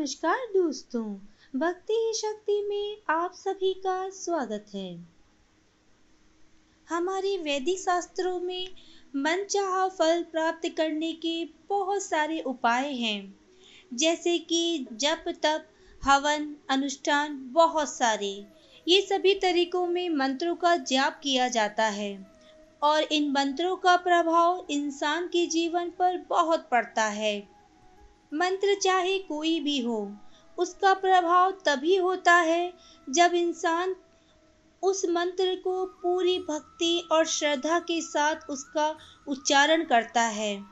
नमस्कार दोस्तों, भक्ति ही शक्ति में आप सभी का स्वागत है। हमारे वैदिक शास्त्रों में मन चाह फल प्राप्त करने के बहुत सारे उपाय हैं, जैसे कि जप, तप, हवन, अनुष्ठान, बहुत सारे। ये सभी तरीकों में मंत्रों का जाप किया जाता है और इन मंत्रों का प्रभाव इंसान के जीवन पर बहुत पड़ता है। मंत्र चाहे कोई भी हो, उसका प्रभाव तभी होता है जब इंसान उस मंत्र को पूरी भक्ति और श्रद्धा के साथ उसका उच्चारण करता है।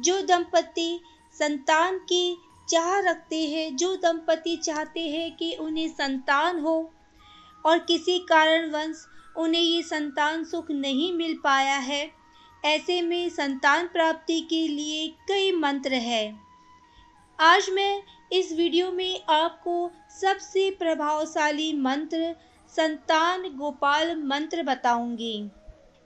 जो दंपति संतान की चाह रखते हैं, जो दंपति चाहते हैं कि उन्हें संतान हो और किसी कारणवश उन्हें ये संतान सुख नहीं मिल पाया है, ऐसे में संतान प्राप्ति के लिए कई मंत्र है। आज मैं इस वीडियो में आपको सबसे प्रभावशाली मंत्र, संतान गोपाल मंत्र बताऊँगी।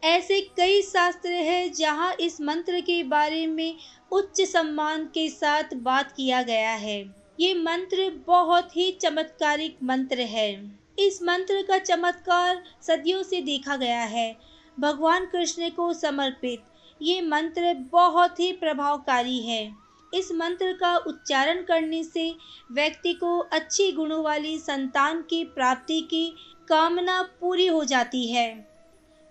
ऐसे कई शास्त्र हैं जहाँ इस मंत्र के बारे में उच्च सम्मान के साथ बात किया गया है। ये मंत्र बहुत ही चमत्कारिक मंत्र है। इस मंत्र का चमत्कार सदियों से देखा गया है। भगवान कृष्ण को समर्पित। ये मंत्र बहुत ही प्रभावकारी है। इस मंत्र का उच्चारण करने से व्यक्ति को अच्छी गुणों वाली संतान की प्राप्ति की कामना पूरी हो जाती है।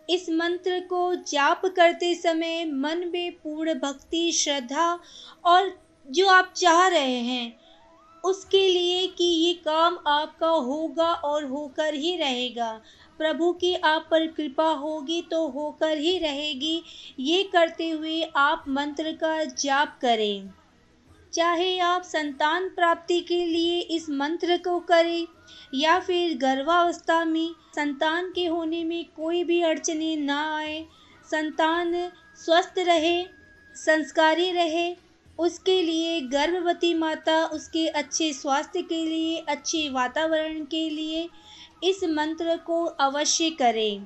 इस मंत्र को जाप करते समय मन में पूर्ण भक्ति, श्रद्धा और जो आप चाह रहे हैं, उसके लिए कि ये काम आपका होगा और होकर ही रहेगा। प्रभु की आप पर कृपा होगी तो होकर ही रहेगी। ये करते हुए आप मंत्र का जाप करें। चाहे आप संतान प्राप्ति के लिए इस मंत्र को करें, या फिर गर्भावस्था में संतान के होने में कोई भी अड़चने ना आए, संतान स्वस्थ रहे, संस्कारी रहे, उसके लिए गर्भवती माता उसके अच्छे स्वास्थ्य के लिए, अच्छे वातावरण के लिए इस मंत्र को अवश्य करें।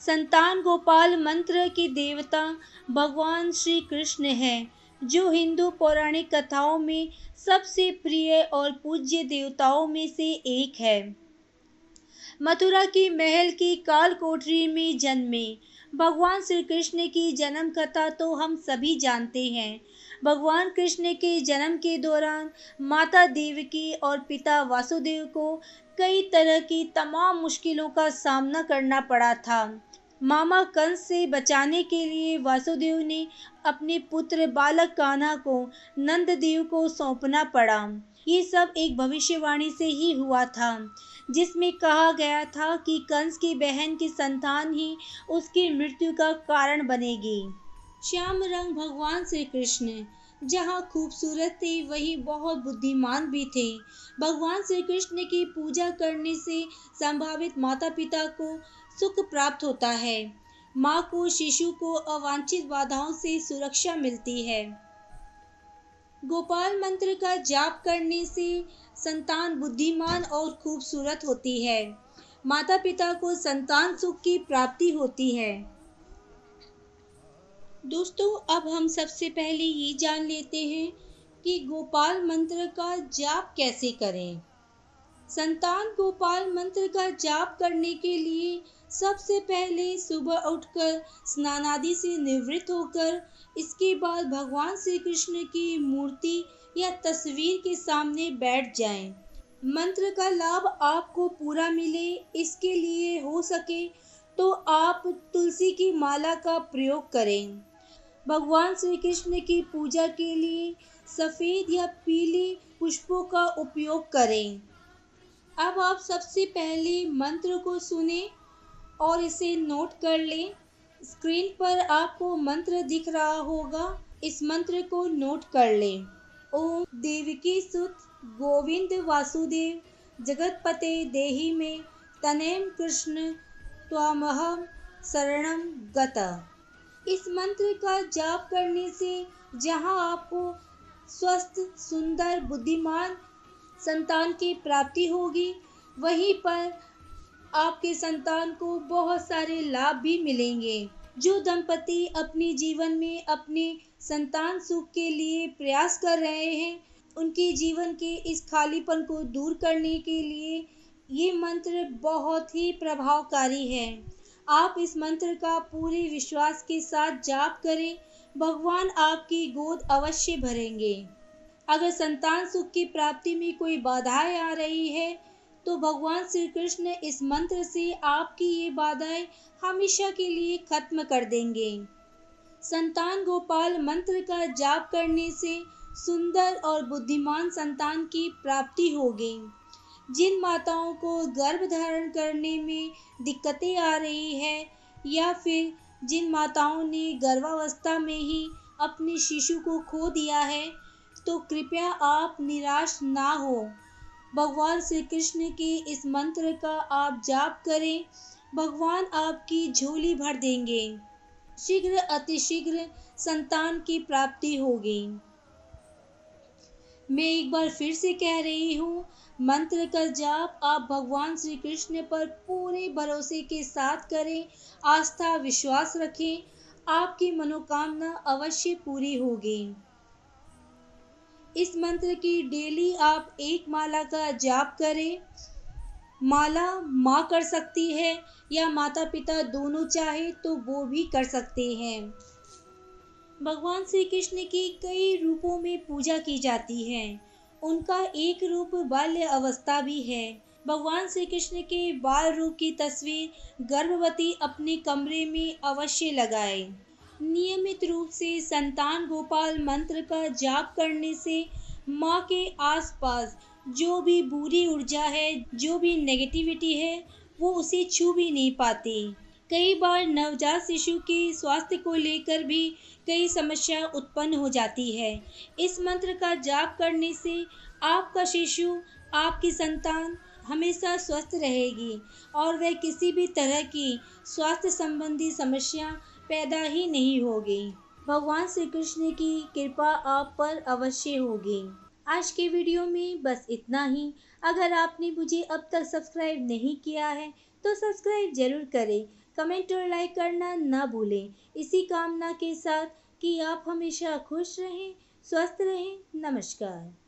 संतान गोपाल मंत्र की देवता भगवान श्री कृष्ण हैं। जो हिंदू पौराणिक कथाओं में सबसे प्रिय और पूज्य देवताओं में से एक है। मथुरा की महल की काल कोठरी में जन्मे भगवान श्री कृष्ण की जन्म कथा तो हम सभी जानते हैं। भगवान कृष्ण के जन्म के दौरान माता देवकी और पिता वासुदेव को कई तरह की तमाम मुश्किलों का सामना करना पड़ा था। मामा कंस से बचाने के लिए वासुदेव ने अपने पुत्र बालक कान्हा को, नंददेव को सौंपना पड़ा। ये सब एक भविष्यवाणी से ही हुआ था, जिसमें कहा गया था कि कंस की बहन की संतान ही उसकी मृत्यु का कारण बनेगी। श्याम रंग भगवान श्री कृष्ण जहाँ खूबसूरत थे, वही बहुत बुद्धिमान भी थे। भगवान श्री कृष्ण की पूजा करने से संभावित माता पिता को सुख प्राप्त होता है। माँ को, शिशु को अवांछित बाधाओं से सुरक्षा मिलती है। गोपाल मंत्र का जाप करने से संतान बुद्धिमान और खूबसूरत होती है। माता पिता को संतान सुख की प्राप्ति होती है। दोस्तों, अब हम सबसे पहले ये जान लेते हैं कि गोपाल मंत्र का जाप कैसे करें संतान गोपाल मंत्र का जाप करने के लिए सबसे पहले सुबह उठकर स्नान आदि से निवृत्त होकर, इसके बाद भगवान श्री कृष्ण की मूर्ति या तस्वीर के सामने बैठ जाएँ। मंत्र का लाभ आपको पूरा मिले, इसके लिए हो सके तो आप तुलसी की माला का प्रयोग करें भगवान श्री कृष्ण की पूजा के लिए सफ़ेद या पीले पुष्पों का उपयोग करें। अब आप सबसे पहले मंत्र को सुने और इसे नोट कर लें। स्क्रीन पर आपको मंत्र दिख रहा होगा। इस मंत्र को नोट कर लें। ओम देवकी सुत गोविंद वासुदेव। जगतपते देही में तनेम कृष्ण त्वामहम शरणम गता। इस मंत्र का जाप करने से जहाँ आपको स्वस्थ, सुंदर, बुद्धिमान संतान की प्राप्ति होगी, वहीं पर आपके संतान को बहुत सारे लाभ भी मिलेंगे। जो दंपति अपने जीवन में अपने संतान सुख के लिए प्रयास कर रहे हैं, उनके जीवन के इस खालीपन को दूर करने के लिए ये मंत्र बहुत ही प्रभावकारी है। आप इस मंत्र का पूरे विश्वास के साथ जाप करें। भगवान आपकी गोद अवश्य भरेंगे। अगर संतान सुख की प्राप्ति में कोई बाधाएँ आ रही है तो भगवान श्री कृष्ण इस मंत्र से आपकी ये बाधाएँ हमेशा के लिए खत्म कर देंगे। संतान गोपाल मंत्र का जाप करने से सुंदर और बुद्धिमान संतान की प्राप्ति होगी। जिन माताओं को गर्भ धारण करने में दिक्कतें आ रही है, या फिर जिन माताओं ने गर्भावस्था में ही अपने शिशु को खो दिया है तो कृपया आप निराश ना हो। भगवान श्री कृष्ण के इस मंत्र का आप जाप करें, भगवान आपकी झोली भर देंगे। शीघ्र अतिशीघ्र संतान की प्राप्ति होगी। मैं एक बार फिर से कह रही हूँ, मंत्र का जाप आप भगवान श्री कृष्ण पर पूरे भरोसे के साथ करें, आस्था, विश्वास रखें, आपकी मनोकामना अवश्य पूरी होगी। इस मंत्र की डेली आप एक माला का जाप करें। माला माँ कर सकती है या माता पिता दोनों चाहे तो वो भी कर सकते हैं। भगवान श्री कृष्ण की कई रूपों में पूजा की जाती है। उनका एक रूप बाल्य अवस्था भी है। भगवान श्री कृष्ण के बाल रूप की तस्वीर गर्भवती अपने कमरे में अवश्य लगाए। नियमित रूप से संतान गोपाल मंत्र का जाप करने से माँ के आसपास जो भी बुरी ऊर्जा है, जो भी नेगेटिविटी है, वो उसे छू भी नहीं पाती। कई बार नवजात शिशु के स्वास्थ्य को लेकर भी कई समस्या उत्पन्न हो जाती है। इस मंत्र का जाप करने से आपका शिशु, आपकी संतान हमेशा स्वस्थ रहेगी और वह किसी भी तरह की स्वास्थ्य संबंधी समस्या पैदा ही नहीं होगी। भगवान श्री कृष्ण की कृपा आप पर अवश्य होगी। आज के वीडियो में बस इतना ही। अगर आपने मुझे अब तक सब्सक्राइब नहीं किया है तो सब्सक्राइब ज़रूर करें। कमेंट और लाइक करना ना भूलें। इसी कामना के साथ कि आप हमेशा खुश रहें, स्वस्थ रहें। नमस्कार।